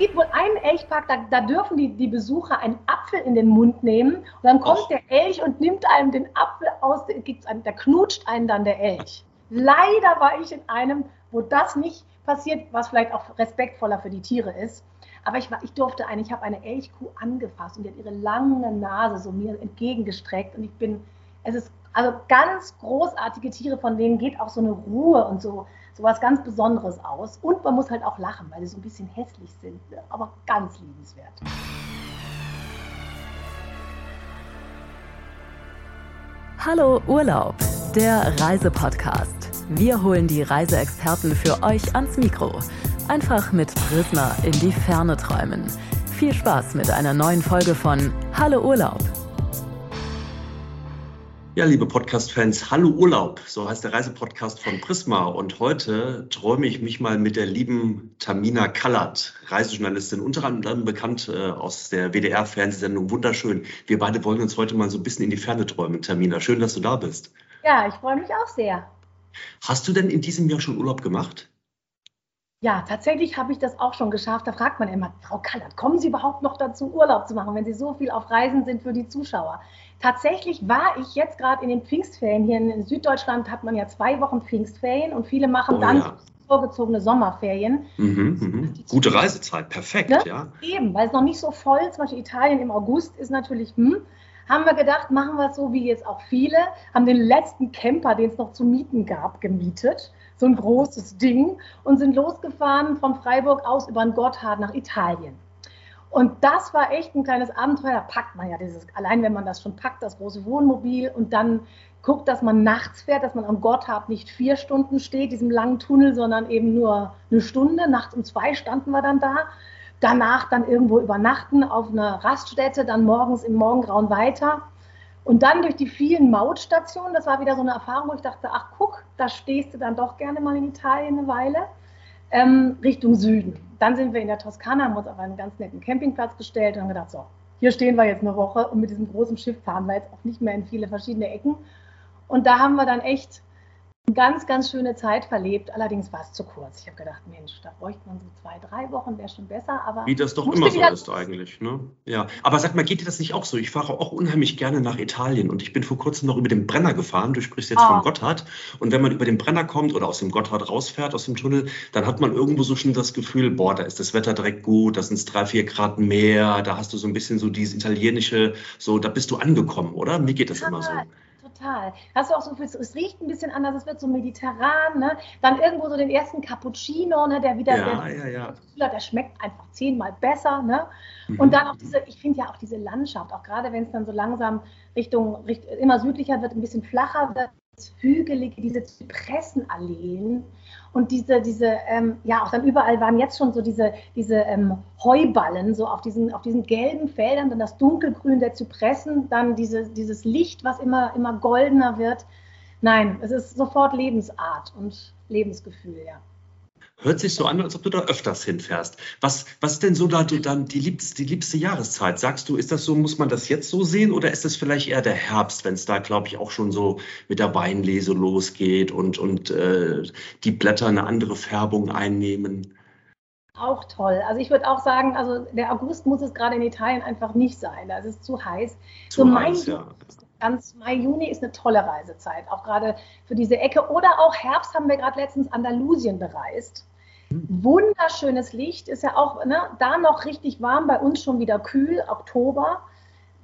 gibt wohl einen Elchpark, da, da, dürfen die, die Besucher einen Apfel in den Mund nehmen und dann kommt Och. der Elch und nimmt einem den Apfel aus, gibt's einem, da knutscht einen dann der Elch. Leider war ich in einem, wo das nicht passiert, was vielleicht auch respektvoller für die Tiere ist. Aber ich, war, ich durfte eine, ich habe eine Elchkuh angefasst und die hat ihre lange Nase so mir entgegengestreckt und ich bin, es ist also ganz großartige Tiere, von denen geht auch so eine Ruhe und so, so was ganz Besonderes aus. Und man muss halt auch lachen, weil sie so ein bisschen hässlich sind, aber ganz liebenswert. Hallo Urlaub, der Reisepodcast. Wir holen die Reiseexperten für euch ans Mikro. Einfach mit Prisma in die Ferne träumen. Viel Spaß mit einer neuen Folge von Hallo Urlaub. Ja, liebe Podcast-Fans, hallo Urlaub, so heißt der Reisepodcast von Prisma. Und heute träume ich mich mal mit der lieben Tamina Kallert, Reisejournalistin, unter anderem bekannt äh, aus der WDR-Fernsehsendung Wunderschön. Wir beide wollen uns heute mal so ein bisschen in die Ferne träumen, Tamina. Schön, dass du da bist. Ja, ich freue mich auch sehr. Hast du denn in diesem Jahr schon Urlaub gemacht? Ja, tatsächlich habe ich das auch schon geschafft. Da fragt man immer, Frau Kallert, kommen Sie überhaupt noch dazu, Urlaub zu machen, wenn Sie so viel auf Reisen sind für die Zuschauer? Tatsächlich war ich jetzt gerade in den Pfingstferien. Hier in Süddeutschland hat man ja zwei Wochen Pfingstferien und viele machen oh, dann ja. vorgezogene Sommerferien. Mhm, mhm. Gute Reisezeit, perfekt, ne? ja. Eben, weil es noch nicht so voll, zum Beispiel Italien im August ist natürlich, hm, haben wir gedacht, machen wir es so wie jetzt auch viele, haben den letzten Camper, den es noch zu mieten gab, gemietet. So ein großes Ding und sind losgefahren von Freiburg aus über den Gotthard nach Italien. Und das war echt ein kleines Abenteuer. Da packt man ja dieses, allein wenn man das schon packt, das große Wohnmobil und dann guckt, dass man nachts fährt, dass man am Gotthard nicht vier Stunden steht, diesem langen Tunnel, sondern eben nur eine Stunde. Nachts um zwei standen wir dann da. Danach dann irgendwo übernachten auf einer Raststätte, dann morgens im Morgengrauen weiter. Und dann durch die vielen Mautstationen, das war wieder so eine Erfahrung, wo ich dachte, ach guck, da stehst du dann doch gerne mal in Italien eine Weile, ähm, Richtung Süden. Dann sind wir in der Toskana, haben uns auf einen ganz netten Campingplatz gestellt und haben gedacht, so, hier stehen wir jetzt eine Woche und mit diesem großen Schiff fahren wir jetzt auch nicht mehr in viele verschiedene Ecken. Und da haben wir dann echt ganz, ganz schöne Zeit verlebt. Allerdings war es zu kurz. Ich habe gedacht, Mensch, da bräuchte man so zwei, drei Wochen, wäre schon besser. Aber Wie das doch immer so ist eigentlich. Ne? Ja. Aber sag mal, geht dir das nicht auch so? Ich fahre auch unheimlich gerne nach Italien und ich bin vor kurzem noch über den Brenner gefahren. Du sprichst jetzt oh. vom Gotthard. Und wenn man über den Brenner kommt oder aus dem Gotthard rausfährt, aus dem Tunnel, dann hat man irgendwo so schon das Gefühl, boah, da ist das Wetter direkt gut, da sind es drei, vier Grad mehr, da hast du so ein bisschen so dieses italienische, so, da bist du angekommen, oder? Mir geht das ja. immer so total. Hast du auch so viel, es riecht ein bisschen anders, es wird so mediterran, ne? Dann irgendwo so den ersten Cappuccino, ne, der wieder, ja, der, ja, ja. der schmeckt einfach zehnmal besser, ne? Mhm. Und dann auch diese, ich finde ja auch diese Landschaft, auch gerade wenn es dann so langsam Richtung, Richtung, immer südlicher wird, ein bisschen flacher wird, hügelige, diese Zypressenalleen und diese, diese, ähm, ja, auch dann überall waren jetzt schon so diese, diese ähm, Heuballen, so auf diesen, auf diesen gelben Feldern, dann das Dunkelgrün der Zypressen, dann diese, dieses Licht, was immer, immer goldener wird. Nein, es ist sofort Lebensart und Lebensgefühl, ja. Hört sich so an, als ob du da öfters hinfährst. Was, was ist denn so da du dann die liebste, die liebste Jahreszeit? Sagst du, ist das so, muss man das jetzt so sehen oder ist das vielleicht eher der Herbst, wenn es da, glaube ich, auch schon so mit der Weinlese losgeht und, und äh, die Blätter eine andere Färbung einnehmen? Auch toll. Also ich würde auch sagen, also der August muss es gerade in Italien einfach nicht sein. Da ist es zu heiß. Zu so heiß, Mai, ja. Ganz Mai, Juni ist eine tolle Reisezeit, auch gerade für diese Ecke. Oder auch Herbst haben wir gerade letztens Andalusien bereist. Wunderschönes Licht, ist ja auch ne, da noch richtig warm, bei uns schon wieder kühl, Oktober.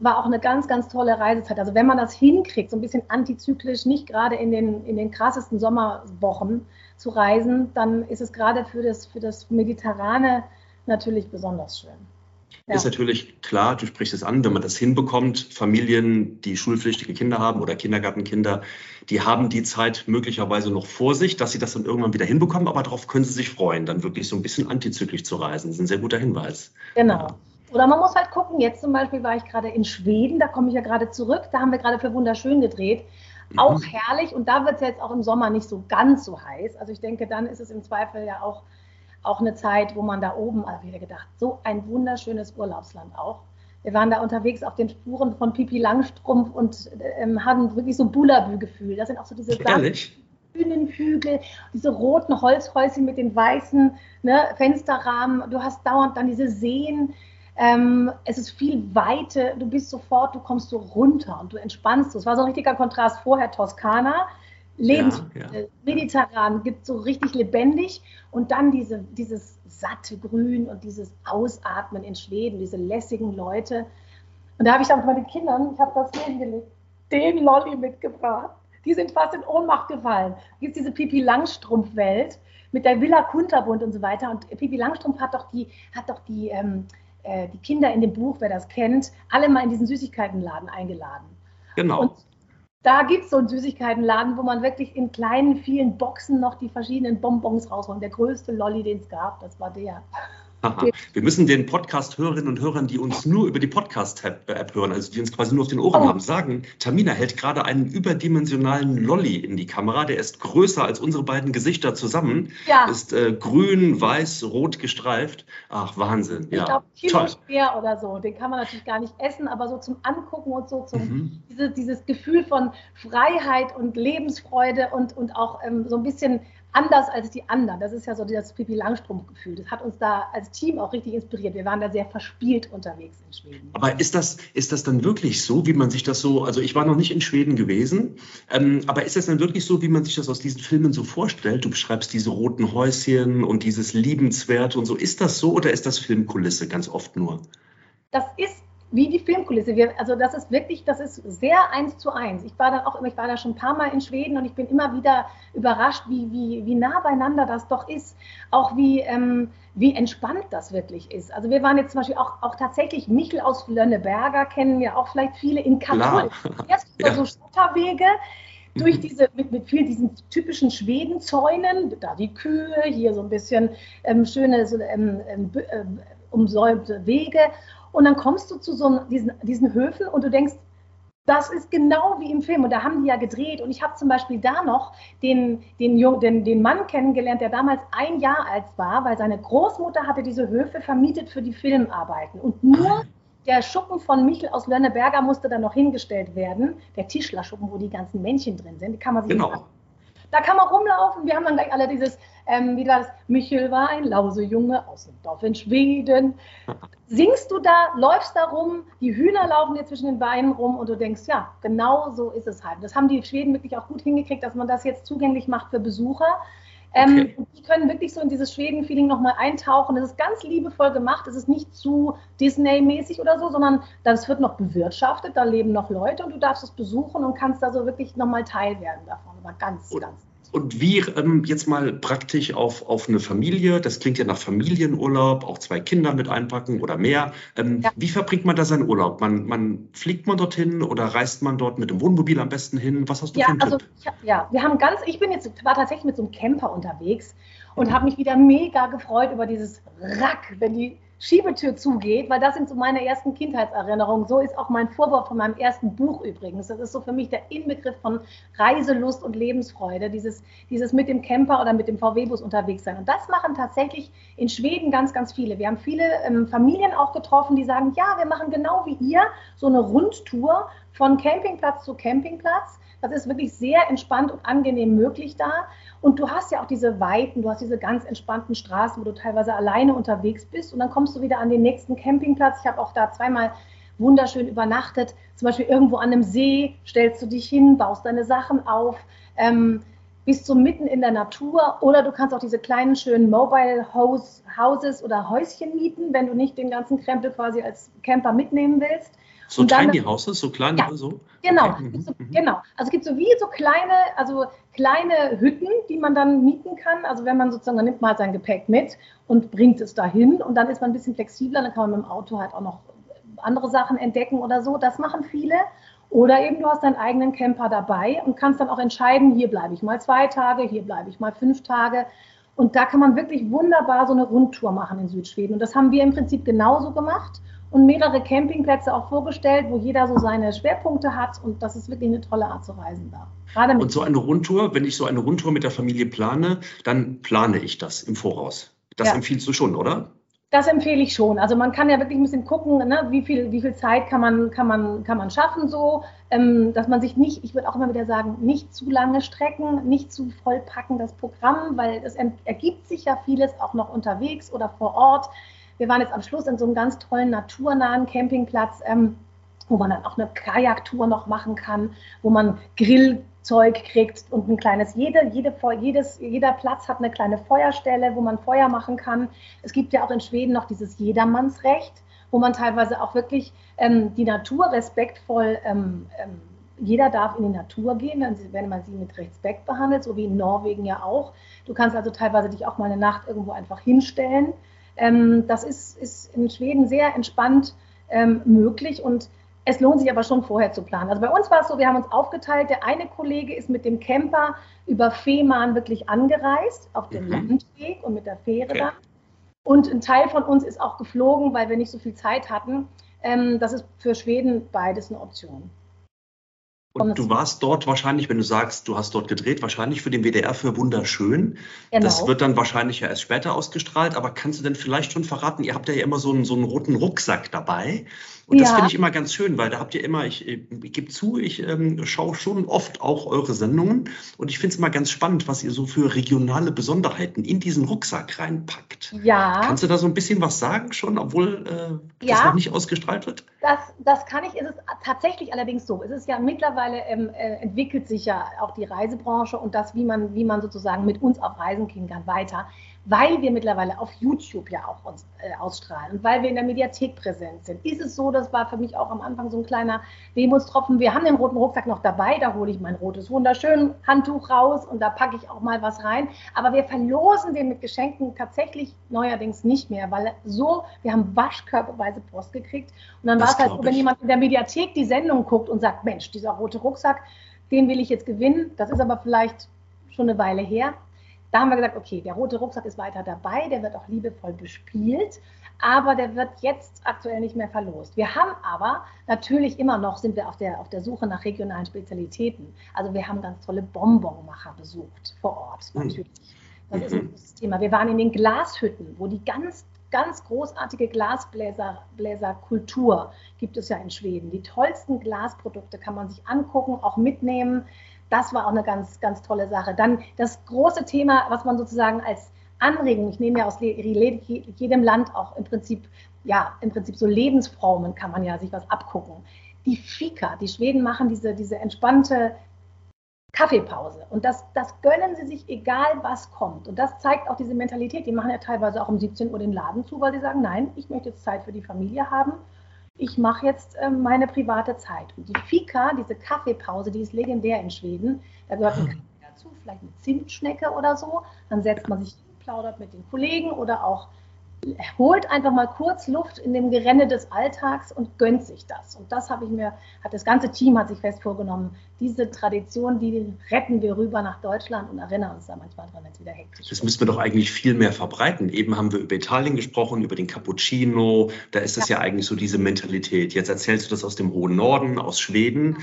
War auch eine ganz, ganz tolle Reisezeit. Also wenn man das hinkriegt, so ein bisschen antizyklisch, nicht gerade in den, in den krassesten Sommerwochen zu reisen, dann ist es gerade für das, für das Mediterrane natürlich besonders schön. Ja. Ist natürlich klar, du sprichst es an, wenn man das hinbekommt, Familien, die schulpflichtige Kinder haben oder Kindergartenkinder, die haben die Zeit möglicherweise noch vor sich, dass sie das dann irgendwann wieder hinbekommen, aber darauf können sie sich freuen, dann wirklich so ein bisschen antizyklisch zu reisen. Das ist ein sehr guter Hinweis. Genau. Oder man muss halt gucken, jetzt zum Beispiel war ich gerade in Schweden, da komme ich ja gerade zurück, da haben wir gerade für Wunderschön gedreht. Mhm. Auch herrlich und da wird es jetzt auch im Sommer nicht so ganz so heiß. Also ich denke, dann ist es im Zweifel ja auch auch eine Zeit, wo man da oben, also wieder gedacht, so ein wunderschönes Urlaubsland auch. Wir waren da unterwegs auf den Spuren von Pipi Langstrumpf und ähm, hatten wirklich so Bulabü-Gefühl. Das sind auch so diese Ehrlich? grünen Hügel, diese roten Holzhäuschen mit den weißen ne, Fensterrahmen. Du hast dauernd dann diese Seen. Ähm, es ist viel Weite. Du bist sofort, du kommst so runter und du entspannst. Es war so ein richtiger Kontrast vorher Toskana. Lebens ja, ja. Äh, mediterran, gibt so richtig lebendig und dann diese, dieses satte Grün und dieses Ausatmen in Schweden, diese lässigen Leute. Und da habe ich dann mit meinen Kindern, ich habe das hingelegt, den Lolli mitgebracht. Die sind fast in Ohnmacht gefallen. Da gibt es diese Pipi Langstrumpf-Welt mit der Villa Kunterbund und so weiter. Und Pipi Langstrumpf hat doch die, hat doch die, ähm, äh, die Kinder in dem Buch, wer das kennt, alle mal in diesen Süßigkeitenladen eingeladen. Genau. Und da gibt es so einen Süßigkeitenladen, wo man wirklich in kleinen, vielen Boxen noch die verschiedenen Bonbons rausholt. Der größte Lolli, den es gab, das war der. Aha. Wir müssen den Podcast-Hörerinnen und Hörern, die uns nur über die Podcast-App hören, also die uns quasi nur auf den Ohren oh. haben, sagen, Tamina hält gerade einen überdimensionalen Lolli in die Kamera. Der ist größer als unsere beiden Gesichter zusammen. Ja. Ist äh, grün, weiß, rot gestreift. Ach, Wahnsinn. Ich ja. glaube, Kilo schwer oder so. Den kann man natürlich gar nicht essen, aber so zum Angucken und so, zum, mhm. diese, dieses Gefühl von Freiheit und Lebensfreude und, und auch ähm, so ein bisschen anders als die anderen. Das ist ja so das Pipi Langstrumpf-Gefühl. Das hat uns da als Team auch richtig inspiriert. Wir waren da sehr verspielt unterwegs in Schweden. Aber ist das, ist das dann wirklich so, wie man sich das so, also ich war noch nicht in Schweden gewesen, ähm, aber ist das dann wirklich so, wie man sich das aus diesen Filmen so vorstellt? Du beschreibst diese roten Häuschen und dieses Liebenswert und so. Ist das so oder ist das Filmkulisse ganz oft nur? Das ist wie die Filmkulisse. Wir, also das ist wirklich, das ist sehr eins zu eins. Ich war dann auch, ich war da schon ein paar Mal in Schweden und ich bin immer wieder überrascht, wie, wie, wie nah beieinander das doch ist. Auch wie, ähm, wie entspannt das wirklich ist. Also wir waren jetzt zum Beispiel auch, auch tatsächlich Michel aus Lönneberger, kennen ja auch vielleicht viele in Katul. Erst über ja. so Schotterwege durch diese, mit, mit viel diesen typischen Schwedenzäunen, da die Kühe, hier so ein bisschen ähm, schöne so, ähm, ähm, ähm umsäumte Wege und dann kommst du zu so diesen, diesen Höfen und du denkst, das ist genau wie im Film. Und da haben die ja gedreht. Und ich habe zum Beispiel da noch den, den, Jung, den, den Mann kennengelernt, der damals ein Jahr alt war, weil seine Großmutter hatte diese Höfe vermietet für die Filmarbeiten. Und nur der Schuppen von Michel aus Lönneberger musste dann noch hingestellt werden. Der Tischlerschuppen, wo die ganzen Männchen drin sind. Die kann man sich genau. Da kann man rumlaufen. Wir haben dann gleich alle dieses, ähm, wie war das? Michel war ein Lausejunge aus dem Dorf in Schweden. Singst du da, läufst da rum, die Hühner laufen dir zwischen den Beinen rum und du denkst, ja, genau so ist es halt. Das haben die Schweden wirklich auch gut hingekriegt, dass man das jetzt zugänglich macht für Besucher. Ähm, okay. Die können wirklich so in dieses Schweden-Feeling nochmal eintauchen. Es ist ganz liebevoll gemacht. Es ist nicht zu Disney-mäßig oder so, sondern das wird noch bewirtschaftet. Da leben noch Leute und du darfst es besuchen und kannst da so wirklich nochmal Teil werden davon. Aber ganz, und, ganz. Und wie ähm, jetzt mal praktisch auf, auf eine Familie, das klingt ja nach Familienurlaub, auch zwei Kinder mit einpacken oder mehr. Ähm, ja. Wie verbringt man da seinen Urlaub? Man, man fliegt man dorthin oder reist man dort mit dem Wohnmobil am besten hin? Was hast du ja, für einen also, Tipp? Ich, ja, wir haben ganz, ich bin jetzt, war tatsächlich mit so einem Camper unterwegs und habe mich wieder mega gefreut über dieses Rack, wenn die Schiebetür zugeht, weil das sind so meine ersten Kindheitserinnerungen. So ist auch mein Vorwort von meinem ersten Buch übrigens. Das ist so für mich der Inbegriff von Reiselust und Lebensfreude, dieses, dieses mit dem Camper oder mit dem VW-Bus unterwegs sein. Und das machen tatsächlich in Schweden ganz, ganz viele. Wir haben viele ähm, Familien auch getroffen, die sagen, ja, wir machen genau wie ihr so eine Rundtour von Campingplatz zu Campingplatz. Das ist wirklich sehr entspannt und angenehm möglich da. Und du hast ja auch diese Weiten, du hast diese ganz entspannten Straßen, wo du teilweise alleine unterwegs bist. Und dann kommst du wieder an den nächsten Campingplatz. Ich habe auch da zweimal wunderschön übernachtet. Zum Beispiel irgendwo an einem See stellst du dich hin, baust deine Sachen auf. Ähm, bist so mitten in der Natur oder du kannst auch diese kleinen schönen Mobile Houses oder Häuschen mieten, wenn du nicht den ganzen Krempel quasi als Camper mitnehmen willst. So dann, Tiny Houses, so kleine, ja, so? Genau, okay. so, mhm. genau. Also es gibt so wie so kleine, also kleine Hütten, die man dann mieten kann. Also wenn man sozusagen, dann nimmt man halt sein Gepäck mit und bringt es dahin und dann ist man ein bisschen flexibler, dann kann man mit dem Auto halt auch noch andere Sachen entdecken oder so. Das machen viele. Oder eben du hast deinen eigenen Camper dabei und kannst dann auch entscheiden, hier bleibe ich mal zwei Tage, hier bleibe ich mal fünf Tage. Und da kann man wirklich wunderbar so eine Rundtour machen in Südschweden. Und das haben wir im Prinzip genauso gemacht und mehrere Campingplätze auch vorgestellt, wo jeder so seine Schwerpunkte hat und das ist wirklich eine tolle Art zu reisen da. Gerade und so eine Rundtour, wenn ich so eine Rundtour mit der Familie plane, dann plane ich das im Voraus. Das ja. empfiehlst du schon, oder? Das empfehle ich schon. Also man kann ja wirklich ein bisschen gucken, ne, wie, viel, wie viel Zeit kann man, kann man, kann man schaffen so, ähm, dass man sich nicht, ich würde auch immer wieder sagen, nicht zu lange strecken, nicht zu voll packen das Programm, weil es ergibt sich ja vieles auch noch unterwegs oder vor Ort. Wir waren jetzt am Schluss in so einem ganz tollen naturnahen Campingplatz, ähm, wo man dann auch eine Kajaktour noch machen kann, wo man Grill Zeug kriegt und ein kleines, jede, jede, jedes, jeder Platz hat eine kleine Feuerstelle, wo man Feuer machen kann. Es gibt ja auch in Schweden noch dieses Jedermannsrecht, wo man teilweise auch wirklich ähm, die Natur respektvoll, ähm, ähm, jeder darf in die Natur gehen, wenn man sie mit Respekt behandelt, so wie in Norwegen ja auch. Du kannst also teilweise dich auch mal eine Nacht irgendwo einfach hinstellen. Ähm, das ist, ist in Schweden sehr entspannt ähm, möglich und es lohnt sich aber schon vorher zu planen. Also bei uns war es so, wir haben uns aufgeteilt. Der eine Kollege ist mit dem Camper über Fehmarn wirklich angereist, auf dem mhm. Landweg und mit der Fähre okay. da. Und ein Teil von uns ist auch geflogen, weil wir nicht so viel Zeit hatten. Ähm, das ist für Schweden beides eine Option. Und du warst dort wahrscheinlich, wenn du sagst, du hast dort gedreht, wahrscheinlich für den WDR für wunderschön. Genau. Das wird dann wahrscheinlich ja erst später ausgestrahlt, aber kannst du denn vielleicht schon verraten, ihr habt ja immer so einen, so einen roten Rucksack dabei. Und ja. das finde ich immer ganz schön, weil da habt ihr immer, ich, ich, ich gebe zu, ich ähm, schaue schon oft auch eure Sendungen und ich finde es immer ganz spannend, was ihr so für regionale Besonderheiten in diesen Rucksack reinpackt. Ja. Kannst du da so ein bisschen was sagen schon, obwohl äh, das ja. noch nicht ausgestrahlt wird? Das, das kann ich. Es ist tatsächlich allerdings so. Es ist ja mittlerweile ähm, äh, entwickelt sich ja auch die Reisebranche und das, wie man, wie man sozusagen mit uns auf Reisen gehen kann, weiter weil wir mittlerweile auf YouTube ja auch uns äh, ausstrahlen und weil wir in der Mediathek präsent sind, ist es so, das war für mich auch am Anfang so ein kleiner Wehmutstropfen. Wir haben den roten Rucksack noch dabei, da hole ich mein rotes wunderschön Handtuch raus und da packe ich auch mal was rein. Aber wir verlosen den mit Geschenken tatsächlich neuerdings nicht mehr, weil so, wir haben waschkörperweise Post gekriegt. Und dann war es halt so, wenn jemand in der Mediathek die Sendung guckt und sagt, Mensch, dieser rote Rucksack, den will ich jetzt gewinnen. Das ist aber vielleicht schon eine Weile her da haben wir gesagt, okay, der rote Rucksack ist weiter dabei, der wird auch liebevoll bespielt, aber der wird jetzt aktuell nicht mehr verlost. Wir haben aber natürlich immer noch, sind wir auf der, auf der Suche nach regionalen Spezialitäten. Also wir haben ganz tolle Bonbonmacher besucht vor Ort, hm. natürlich. Das ist ein großes Thema. Wir waren in den Glashütten, wo die ganz ganz großartige Glasbläserkultur gibt es ja in Schweden. Die tollsten Glasprodukte kann man sich angucken, auch mitnehmen. Das war auch eine ganz, ganz tolle Sache. Dann das große Thema, was man sozusagen als Anregung, ich nehme ja aus jedem Land auch im Prinzip, ja, im Prinzip so Lebensformen kann man ja sich was abgucken. Die Fika, die Schweden machen diese, diese entspannte Kaffeepause. Und das, das gönnen sie sich, egal was kommt. Und das zeigt auch diese Mentalität. Die machen ja teilweise auch um 17 Uhr den Laden zu, weil sie sagen, nein, ich möchte jetzt Zeit für die Familie haben ich mache jetzt äh, meine private Zeit. Und die Fika, diese Kaffeepause, die ist legendär in Schweden. Da gehört ein Kaffee dazu, vielleicht eine Zimtschnecke oder so. Dann setzt man sich plaudert mit den Kollegen oder auch holt einfach mal kurz Luft in dem Gerenne des Alltags und gönnt sich das. Und das habe ich mir, hat das ganze Team hat sich fest vorgenommen, diese Tradition, die retten wir rüber nach Deutschland und erinnern uns da manchmal dran, wenn es wieder hektisch Das müssen wir doch eigentlich viel mehr verbreiten. Eben haben wir über Italien gesprochen, über den Cappuccino. Da ist es ja. ja eigentlich so diese Mentalität. Jetzt erzählst du das aus dem hohen Norden, aus Schweden.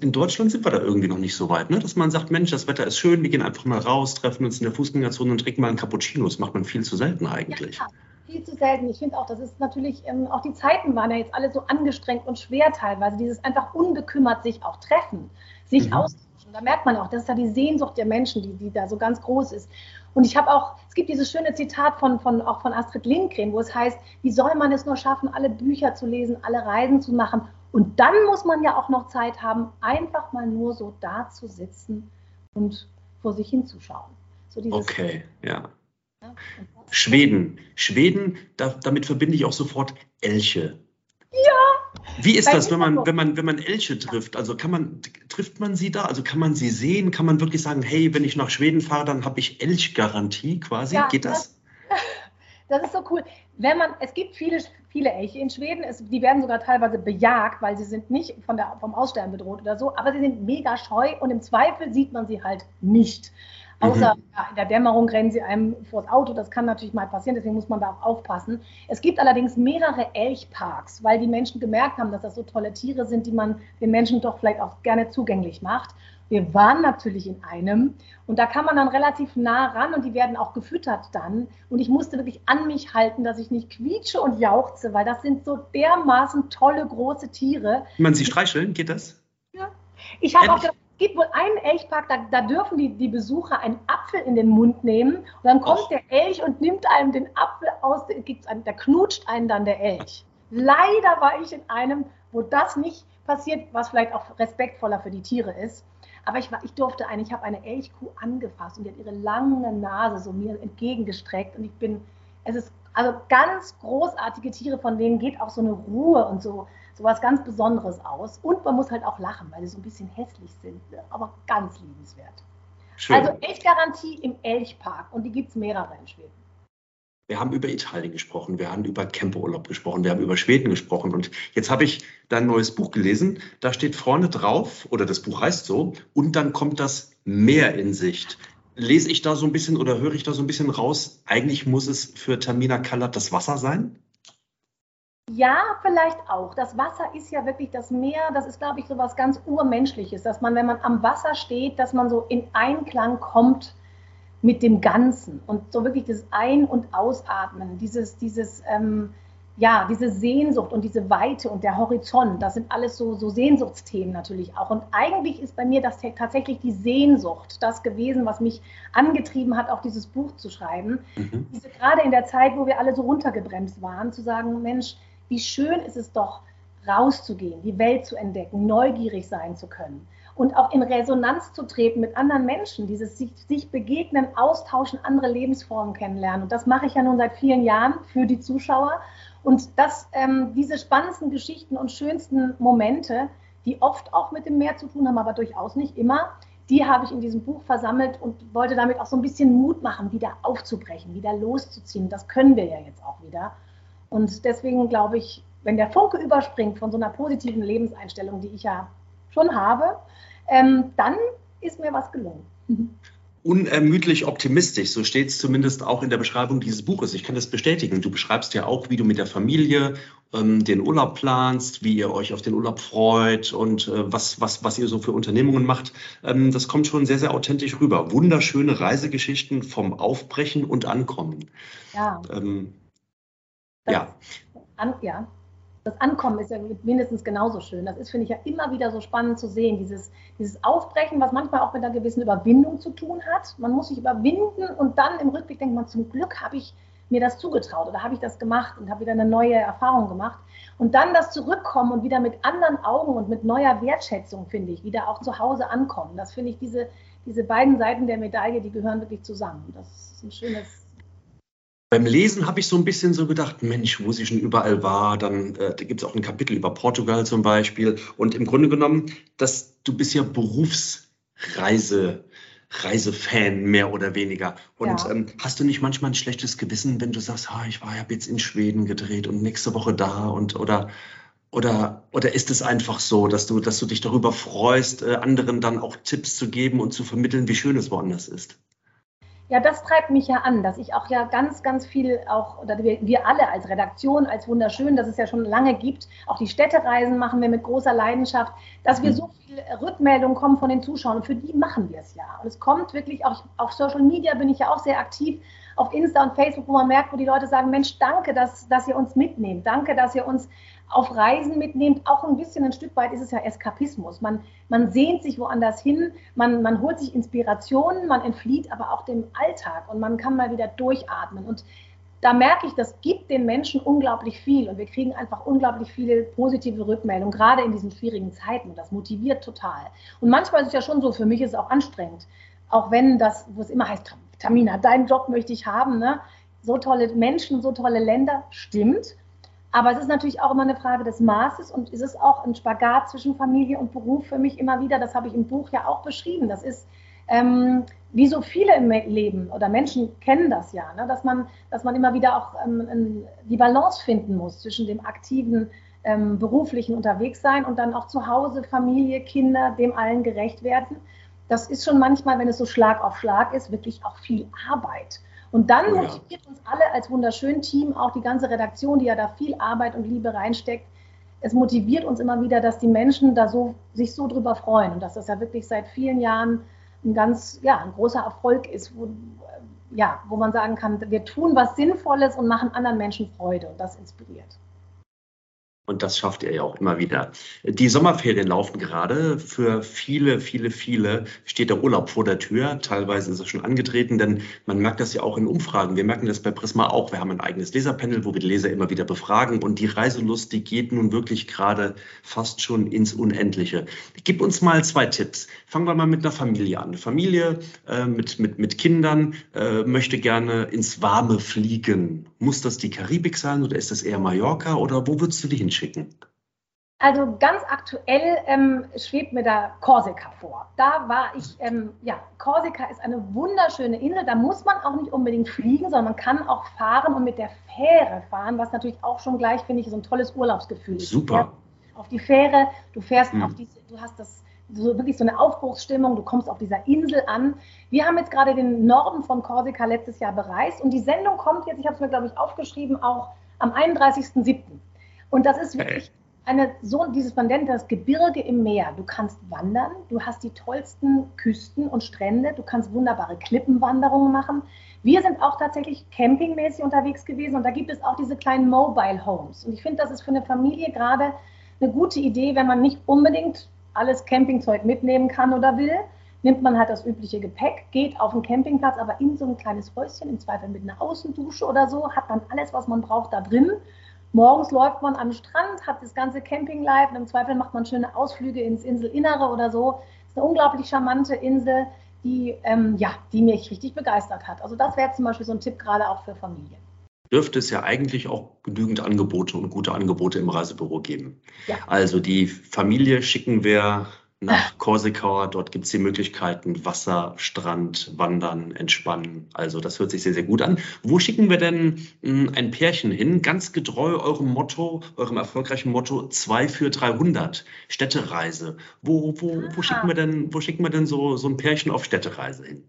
In Deutschland sind wir da irgendwie noch nicht so weit, ne? dass man sagt, Mensch, das Wetter ist schön, wir gehen einfach mal raus, treffen uns in der Fußgängerzone und trinken mal einen Cappuccino. Das macht man viel zu selten eigentlich. Ja, viel zu selten. Ich finde auch, das ist natürlich, ähm, auch die Zeiten waren ja jetzt alle so angestrengt und schwer teilweise. Dieses einfach unbekümmert sich auch treffen, sich mhm. austauschen. Da merkt man auch, das ist ja die Sehnsucht der Menschen, die, die da so ganz groß ist. Und ich habe auch, es gibt dieses schöne Zitat von, von, auch von Astrid Lindgren, wo es heißt, wie soll man es nur schaffen, alle Bücher zu lesen, alle Reisen zu machen? Und dann muss man ja auch noch Zeit haben, einfach mal nur so da zu sitzen und vor sich hinzuschauen. So okay, ja. ja Schweden. Schweden, da, damit verbinde ich auch sofort Elche. Ja. Wie ist das, wenn man, wenn man, wenn man Elche trifft? Also kann man, trifft man sie da? Also kann man sie sehen? Kann man wirklich sagen, hey, wenn ich nach Schweden fahre, dann habe ich Elchgarantie quasi? Ja, Geht das? das? Das ist so cool. Wenn man, es gibt viele, viele Elche in Schweden, es, die werden sogar teilweise bejagt, weil sie sind nicht von der, vom Aussterben bedroht oder so, aber sie sind mega scheu und im Zweifel sieht man sie halt nicht. Außer mhm. ja, in der Dämmerung rennen sie einem vors Auto. Das kann natürlich mal passieren, deswegen muss man da auch aufpassen. Es gibt allerdings mehrere Elchparks, weil die Menschen gemerkt haben, dass das so tolle Tiere sind, die man den Menschen doch vielleicht auch gerne zugänglich macht. Wir waren natürlich in einem und da kann man dann relativ nah ran und die werden auch gefüttert dann. Und ich musste wirklich an mich halten, dass ich nicht quietsche und jauchze, weil das sind so dermaßen tolle große Tiere. Man sie streicheln, geht das? Ja. Ich habe auch gedacht, es gibt wohl einen Elchpark, da, da, dürfen die, die Besucher einen Apfel in den Mund nehmen und dann kommt Och. der Elch und nimmt einem den Apfel aus, gibt's einen, da knutscht einen dann der Elch. Leider war ich in einem, wo das nicht passiert, was vielleicht auch respektvoller für die Tiere ist. Aber ich, war, ich durfte eine, ich habe eine Elchkuh angefasst und die hat ihre lange Nase so mir entgegengestreckt und ich bin, es ist also ganz großartige Tiere, von denen geht auch so eine Ruhe und so, so was ganz Besonderes aus. Und man muss halt auch lachen, weil sie so ein bisschen hässlich sind, aber ganz liebenswert. Schön. Also Elchgarantie im Elchpark und die gibt es mehrere in Schweden. Wir haben über Italien gesprochen, wir haben über Camperurlaub gesprochen, wir haben über Schweden gesprochen. Und jetzt habe ich dein neues Buch gelesen. Da steht vorne drauf, oder das Buch heißt so, und dann kommt das Meer in Sicht. Lese ich da so ein bisschen oder höre ich da so ein bisschen raus, eigentlich muss es für Tamina Kallert das Wasser sein? Ja, vielleicht auch. Das Wasser ist ja wirklich das Meer, das ist, glaube ich, so was ganz Urmenschliches, dass man, wenn man am Wasser steht, dass man so in Einklang kommt mit dem Ganzen und so wirklich das Ein- und Ausatmen, dieses, dieses, ähm, ja, diese Sehnsucht und diese Weite und der Horizont, das sind alles so, so Sehnsuchtsthemen natürlich auch. Und eigentlich ist bei mir das tatsächlich die Sehnsucht das gewesen, was mich angetrieben hat, auch dieses Buch zu schreiben. Mhm. Diese, gerade in der Zeit, wo wir alle so runtergebremst waren, zu sagen, Mensch, wie schön ist es doch, rauszugehen, die Welt zu entdecken, neugierig sein zu können und auch in Resonanz zu treten mit anderen Menschen, dieses sich, sich, begegnen, austauschen, andere Lebensformen kennenlernen. Und das mache ich ja nun seit vielen Jahren für die Zuschauer. Und das, ähm, diese spannendsten Geschichten und schönsten Momente, die oft auch mit dem Meer zu tun haben, aber durchaus nicht immer, die habe ich in diesem Buch versammelt und wollte damit auch so ein bisschen Mut machen, wieder aufzubrechen, wieder loszuziehen. Das können wir ja jetzt auch wieder. Und deswegen glaube ich, wenn der Funke überspringt von so einer positiven Lebenseinstellung, die ich ja schon habe, ähm, dann ist mir was gelungen. Unermüdlich optimistisch, so steht es zumindest auch in der Beschreibung dieses Buches. Ich kann das bestätigen. Du beschreibst ja auch, wie du mit der Familie ähm, den Urlaub planst, wie ihr euch auf den Urlaub freut und äh, was, was, was ihr so für Unternehmungen macht. Ähm, das kommt schon sehr, sehr authentisch rüber. Wunderschöne Reisegeschichten vom Aufbrechen und Ankommen. Ja. Ähm, ja. An, ja das Ankommen ist ja mindestens genauso schön. Das ist, finde ich, ja immer wieder so spannend zu sehen. Dieses, dieses Aufbrechen, was manchmal auch mit einer gewissen Überwindung zu tun hat. Man muss sich überwinden und dann im Rückblick denkt man, zum Glück habe ich mir das zugetraut oder habe ich das gemacht und habe wieder eine neue Erfahrung gemacht. Und dann das Zurückkommen und wieder mit anderen Augen und mit neuer Wertschätzung, finde ich, wieder auch zu Hause ankommen. Das finde ich, diese, diese beiden Seiten der Medaille, die gehören wirklich zusammen. Das ist ein schönes beim Lesen habe ich so ein bisschen so gedacht, Mensch, wo sie schon überall war. Dann äh, da gibt es auch ein Kapitel über Portugal zum Beispiel. Und im Grunde genommen, dass du bist ja Berufsreise. Reisefan mehr oder weniger. Und ja. ähm, hast du nicht manchmal ein schlechtes Gewissen, wenn du sagst, ah, ich war ja jetzt in Schweden gedreht und nächste Woche da und oder oder, oder ist es einfach so, dass du, dass du dich darüber freust, äh, anderen dann auch Tipps zu geben und zu vermitteln, wie schön es woanders ist? Ja, das treibt mich ja an, dass ich auch ja ganz, ganz viel auch, oder wir, wir alle als Redaktion, als wunderschön, dass es ja schon lange gibt, auch die Städtereisen machen wir mit großer Leidenschaft, dass wir mhm. so viel Rückmeldungen kommen von den Zuschauern. Und für die machen wir es ja. Und es kommt wirklich, auch auf Social Media bin ich ja auch sehr aktiv, auf Insta und Facebook, wo man merkt, wo die Leute sagen, Mensch, danke, dass, dass ihr uns mitnehmt. Danke, dass ihr uns auf Reisen mitnehmt, auch ein bisschen ein Stück weit ist es ja Eskapismus. Man, man sehnt sich woanders hin, man, man holt sich Inspirationen, man entflieht aber auch dem Alltag und man kann mal wieder durchatmen. Und da merke ich, das gibt den Menschen unglaublich viel und wir kriegen einfach unglaublich viele positive Rückmeldungen, gerade in diesen schwierigen Zeiten. Das motiviert total. Und manchmal ist es ja schon so, für mich ist es auch anstrengend. Auch wenn das, wo es immer heißt, Tamina, deinen Job möchte ich haben, ne? so tolle Menschen, so tolle Länder, stimmt. Aber es ist natürlich auch immer eine Frage des Maßes und ist es auch ein Spagat zwischen Familie und Beruf für mich immer wieder. Das habe ich im Buch ja auch beschrieben. Das ist ähm, wie so viele im Leben oder Menschen kennen das ja, ne? dass, man, dass man immer wieder auch ähm, die Balance finden muss zwischen dem aktiven ähm, beruflichen Unterwegssein und dann auch zu Hause, Familie, Kinder, dem allen gerecht werden. Das ist schon manchmal, wenn es so Schlag auf Schlag ist, wirklich auch viel Arbeit. Und dann oh ja. motiviert uns alle als wunderschön Team, auch die ganze Redaktion, die ja da viel Arbeit und Liebe reinsteckt, es motiviert uns immer wieder, dass die Menschen da so, sich so drüber freuen und dass das ja wirklich seit vielen Jahren ein ganz, ja, ein großer Erfolg ist, wo, ja, wo man sagen kann, wir tun was Sinnvolles und machen anderen Menschen Freude und das inspiriert. Und das schafft ihr ja auch immer wieder. Die Sommerferien laufen gerade. Für viele, viele, viele steht der Urlaub vor der Tür. Teilweise ist es schon angetreten, denn man merkt das ja auch in Umfragen. Wir merken das bei Prisma auch. Wir haben ein eigenes Leserpanel, wo wir die Leser immer wieder befragen. Und die Reiselust, die geht nun wirklich gerade fast schon ins Unendliche. Gib uns mal zwei Tipps. Fangen wir mal mit einer Familie an. Eine Familie äh, mit, mit, mit Kindern äh, möchte gerne ins Warme fliegen. Muss das die Karibik sein oder ist das eher Mallorca oder wo würdest du die hinschicken? Schicken? Also ganz aktuell ähm, schwebt mir da Korsika vor. Da war ich, ähm, ja, Korsika ist eine wunderschöne Insel. Da muss man auch nicht unbedingt fliegen, sondern man kann auch fahren und mit der Fähre fahren, was natürlich auch schon gleich, finde ich, so ein tolles Urlaubsgefühl ist. Super. Auf die Fähre, du fährst hm. auf diese, du hast das so wirklich so eine Aufbruchsstimmung, du kommst auf dieser Insel an. Wir haben jetzt gerade den Norden von Korsika letztes Jahr bereist und die Sendung kommt jetzt, ich habe es mir, glaube ich, aufgeschrieben, auch am 31.07. Und das ist wirklich eine, so dieses, man nennt das Gebirge im Meer. Du kannst wandern, du hast die tollsten Küsten und Strände, du kannst wunderbare Klippenwanderungen machen. Wir sind auch tatsächlich campingmäßig unterwegs gewesen und da gibt es auch diese kleinen Mobile Homes. Und ich finde, das ist für eine Familie gerade eine gute Idee, wenn man nicht unbedingt alles Campingzeug mitnehmen kann oder will. Nimmt man halt das übliche Gepäck, geht auf den Campingplatz, aber in so ein kleines Häuschen, im Zweifel mit einer Außendusche oder so, hat man alles, was man braucht, da drin Morgens läuft man am Strand, hat das ganze Camping-Life und im Zweifel macht man schöne Ausflüge ins Inselinnere oder so. Das ist eine unglaublich charmante Insel, die, ähm, ja, die mich richtig begeistert hat. Also das wäre zum Beispiel so ein Tipp gerade auch für Familien. Dürfte es ja eigentlich auch genügend Angebote und gute Angebote im Reisebüro geben. Ja. Also die Familie schicken wir nach Korsika. Dort gibt es die Möglichkeiten Wasser, Strand, Wandern, Entspannen. Also das hört sich sehr, sehr gut an. Wo schicken wir denn hm, ein Pärchen hin? Ganz getreu eurem Motto, eurem erfolgreichen Motto 2 für 300, Städtereise. Wo, wo, wo, schicken wir denn, wo schicken wir denn so, so ein Pärchen auf Städtereise hin?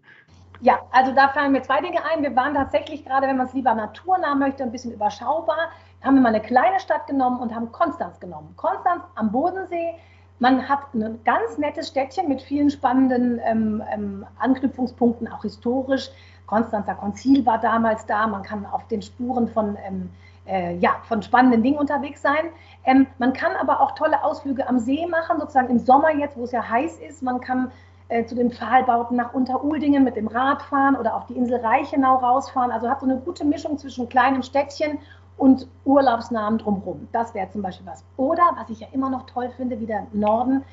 Ja, also da fallen mir zwei Dinge ein. Wir waren tatsächlich gerade, wenn man es lieber naturnah möchte, ein bisschen überschaubar. Haben wir mal eine kleine Stadt genommen und haben Konstanz genommen. Konstanz am Bodensee man hat ein ganz nettes Städtchen mit vielen spannenden ähm, ähm, Anknüpfungspunkten, auch historisch. Konstanzer Konzil war damals da. Man kann auf den Spuren von, ähm, äh, ja, von spannenden Dingen unterwegs sein. Ähm, man kann aber auch tolle Ausflüge am See machen, sozusagen im Sommer jetzt, wo es ja heiß ist. Man kann äh, zu den Pfahlbauten nach Unteruldingen mit dem Rad fahren oder auf die Insel Reichenau rausfahren. Also hat so eine gute Mischung zwischen kleinem Städtchen und Urlaubsnamen drumherum. Das wäre zum Beispiel was. Oder, was ich ja immer noch toll finde, wieder im Norden,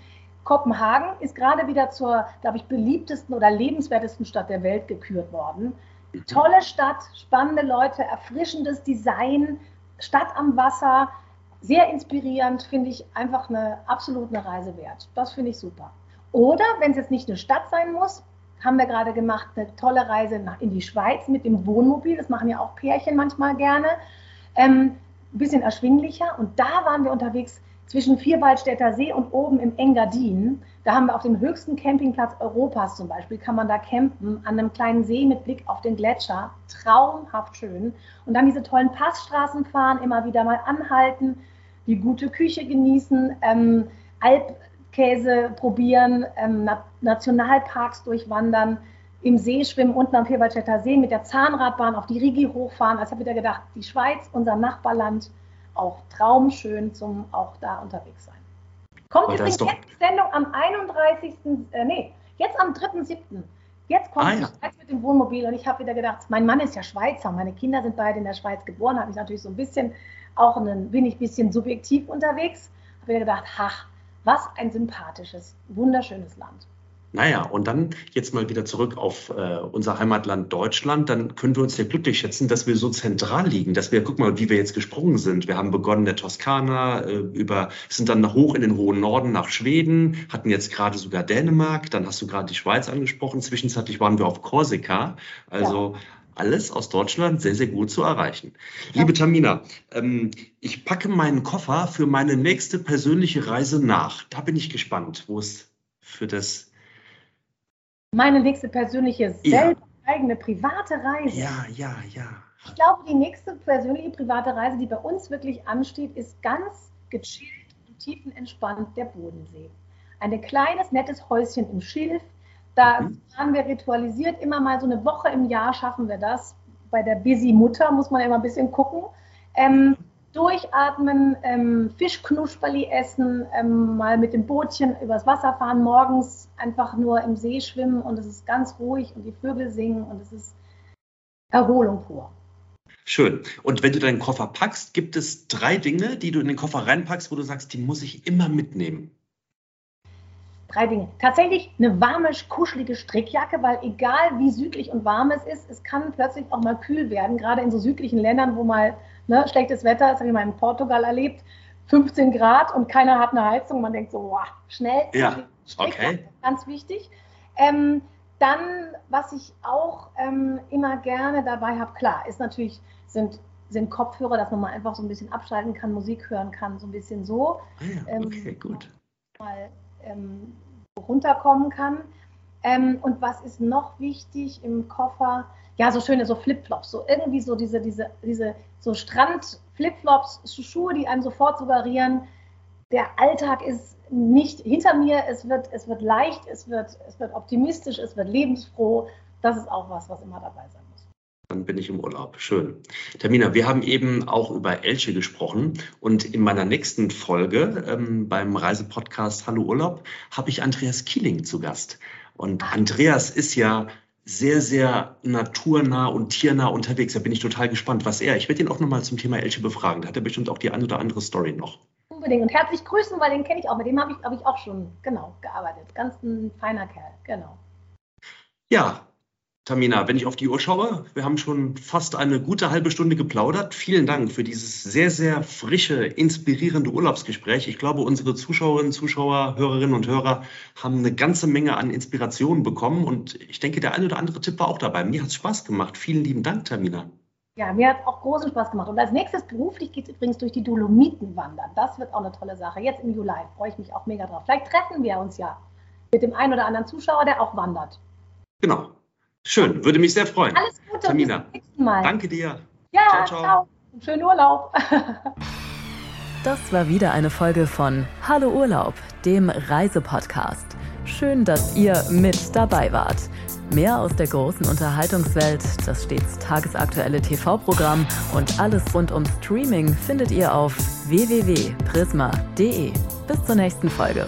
Kopenhagen ist gerade wieder zur, glaube ich, beliebtesten oder lebenswertesten Stadt der Welt gekürt worden. Tolle Stadt, spannende Leute, erfrischendes Design, Stadt am Wasser, sehr inspirierend, finde ich einfach eine absolut eine Reise wert. Das finde ich super. Oder, wenn es jetzt nicht eine Stadt sein muss, haben wir gerade gemacht, eine tolle Reise nach, in die Schweiz mit dem Wohnmobil. Das machen ja auch Pärchen manchmal gerne ähm, ein bisschen erschwinglicher. Und da waren wir unterwegs zwischen Vierwaldstätter See und oben im Engadin. Da haben wir auf dem höchsten Campingplatz Europas zum Beispiel, kann man da campen, an einem kleinen See mit Blick auf den Gletscher. Traumhaft schön. Und dann diese tollen Passstraßen fahren, immer wieder mal anhalten, die gute Küche genießen, ähm, Alpkäse probieren, ähm, Nationalparks durchwandern im See schwimmen, unten am Vierwaldstätter See mit der Zahnradbahn auf die Rigi hochfahren. Also habe ich wieder gedacht, die Schweiz, unser Nachbarland, auch traumschön zum auch da unterwegs sein. Kommt übrigens jetzt die Sendung am 31. Äh, nee, jetzt am 3.7. Jetzt kommt ah, ja. die Schweiz mit dem Wohnmobil und ich habe wieder gedacht, mein Mann ist ja Schweizer, meine Kinder sind beide in der Schweiz geboren, habe ich natürlich so ein bisschen, auch einen, bin ich ein bisschen subjektiv unterwegs, habe wieder gedacht, ach, was ein sympathisches, wunderschönes Land. Naja, und dann jetzt mal wieder zurück auf äh, unser Heimatland Deutschland. Dann können wir uns ja glücklich schätzen, dass wir so zentral liegen, dass wir, guck mal, wie wir jetzt gesprungen sind. Wir haben begonnen der Toskana, äh, über, sind dann hoch in den hohen Norden nach Schweden, hatten jetzt gerade sogar Dänemark, dann hast du gerade die Schweiz angesprochen. Zwischenzeitlich waren wir auf Korsika. Also ja alles aus Deutschland sehr, sehr gut zu erreichen. Ja. Liebe Tamina, ähm, ich packe meinen Koffer für meine nächste persönliche Reise nach. Da bin ich gespannt, wo es für das meine nächste persönliche, selber eigene private Reise. Ja, ja, ja. Ich glaube, die nächste persönliche private Reise, die bei uns wirklich ansteht, ist ganz gechillt tiefenentspannt der Bodensee. Ein kleines, nettes Häuschen im Schilf. Da mhm. haben wir ritualisiert, immer mal so eine Woche im Jahr schaffen wir das. Bei der Busy Mutter muss man immer ein bisschen gucken. Ähm, durchatmen, ähm, Fischknusperli essen, ähm, mal mit dem Bootchen übers Wasser fahren, morgens einfach nur im See schwimmen und es ist ganz ruhig und die Vögel singen und es ist Erholung pur. Schön. Und wenn du deinen Koffer packst, gibt es drei Dinge, die du in den Koffer reinpackst, wo du sagst, die muss ich immer mitnehmen. Drei Dinge. Tatsächlich eine warme, kuschelige Strickjacke, weil egal wie südlich und warm es ist, es kann plötzlich auch mal kühl werden, gerade in so südlichen Ländern, wo mal ne, schlechtes Wetter, das habe ich mal in Portugal erlebt, 15 Grad und keiner hat eine Heizung. Man denkt so, wow, schnell. Ja, okay. Ganz wichtig. Ähm, dann, was ich auch ähm, immer gerne dabei habe, klar, ist natürlich, sind, sind Kopfhörer, dass man mal einfach so ein bisschen abschalten kann, Musik hören kann, so ein bisschen so. Ah ja, ähm, okay, ähm, gut. Mal ähm, runterkommen kann. Ähm, und was ist noch wichtig im Koffer? Ja, so schöne so Flipflops, so irgendwie so diese, diese, diese so Strand-Flipflops, Schuhe, die einem sofort suggerieren, der Alltag ist nicht hinter mir, es wird, es wird leicht, es wird, es wird optimistisch, es wird lebensfroh. Das ist auch was, was immer dabei sein muss. Dann bin ich im Urlaub. Schön. Tamina, wir haben eben auch über Elche gesprochen und in meiner nächsten Folge ähm, beim Reisepodcast Hallo Urlaub habe ich Andreas Kieling zu Gast. Und Andreas ist ja sehr, sehr naturnah und tiernah unterwegs. Da bin ich total gespannt, was er. Ich werde ihn auch nochmal zum Thema Elche befragen. Da hat er bestimmt auch die ein oder andere Story noch. Unbedingt. Und herzlich grüßen, weil den kenne ich auch. Mit dem habe ich, glaube ich, auch schon genau gearbeitet. Ganz ein feiner Kerl, genau. Ja, Tamina, wenn ich auf die Uhr schaue, wir haben schon fast eine gute halbe Stunde geplaudert. Vielen Dank für dieses sehr, sehr frische, inspirierende Urlaubsgespräch. Ich glaube, unsere Zuschauerinnen, Zuschauer, Hörerinnen und Hörer haben eine ganze Menge an Inspirationen bekommen und ich denke, der eine oder andere Tipp war auch dabei. Mir hat es Spaß gemacht. Vielen lieben Dank, Tamina. Ja, mir hat es auch großen Spaß gemacht. Und als nächstes beruflich geht es übrigens durch die Dolomiten wandern. Das wird auch eine tolle Sache. Jetzt im Juli freue ich mich auch mega drauf. Vielleicht treffen wir uns ja mit dem einen oder anderen Zuschauer, der auch wandert. Genau. Schön, würde mich sehr freuen. Alles Gute, Tamina. bis zum nächsten Mal. Danke dir. Ja, ciao, ciao. ciao. Schönen Urlaub. das war wieder eine Folge von Hallo Urlaub, dem Reisepodcast. Schön, dass ihr mit dabei wart. Mehr aus der großen Unterhaltungswelt, das stets tagesaktuelle TV-Programm und alles rund um Streaming findet ihr auf www.prisma.de. Bis zur nächsten Folge.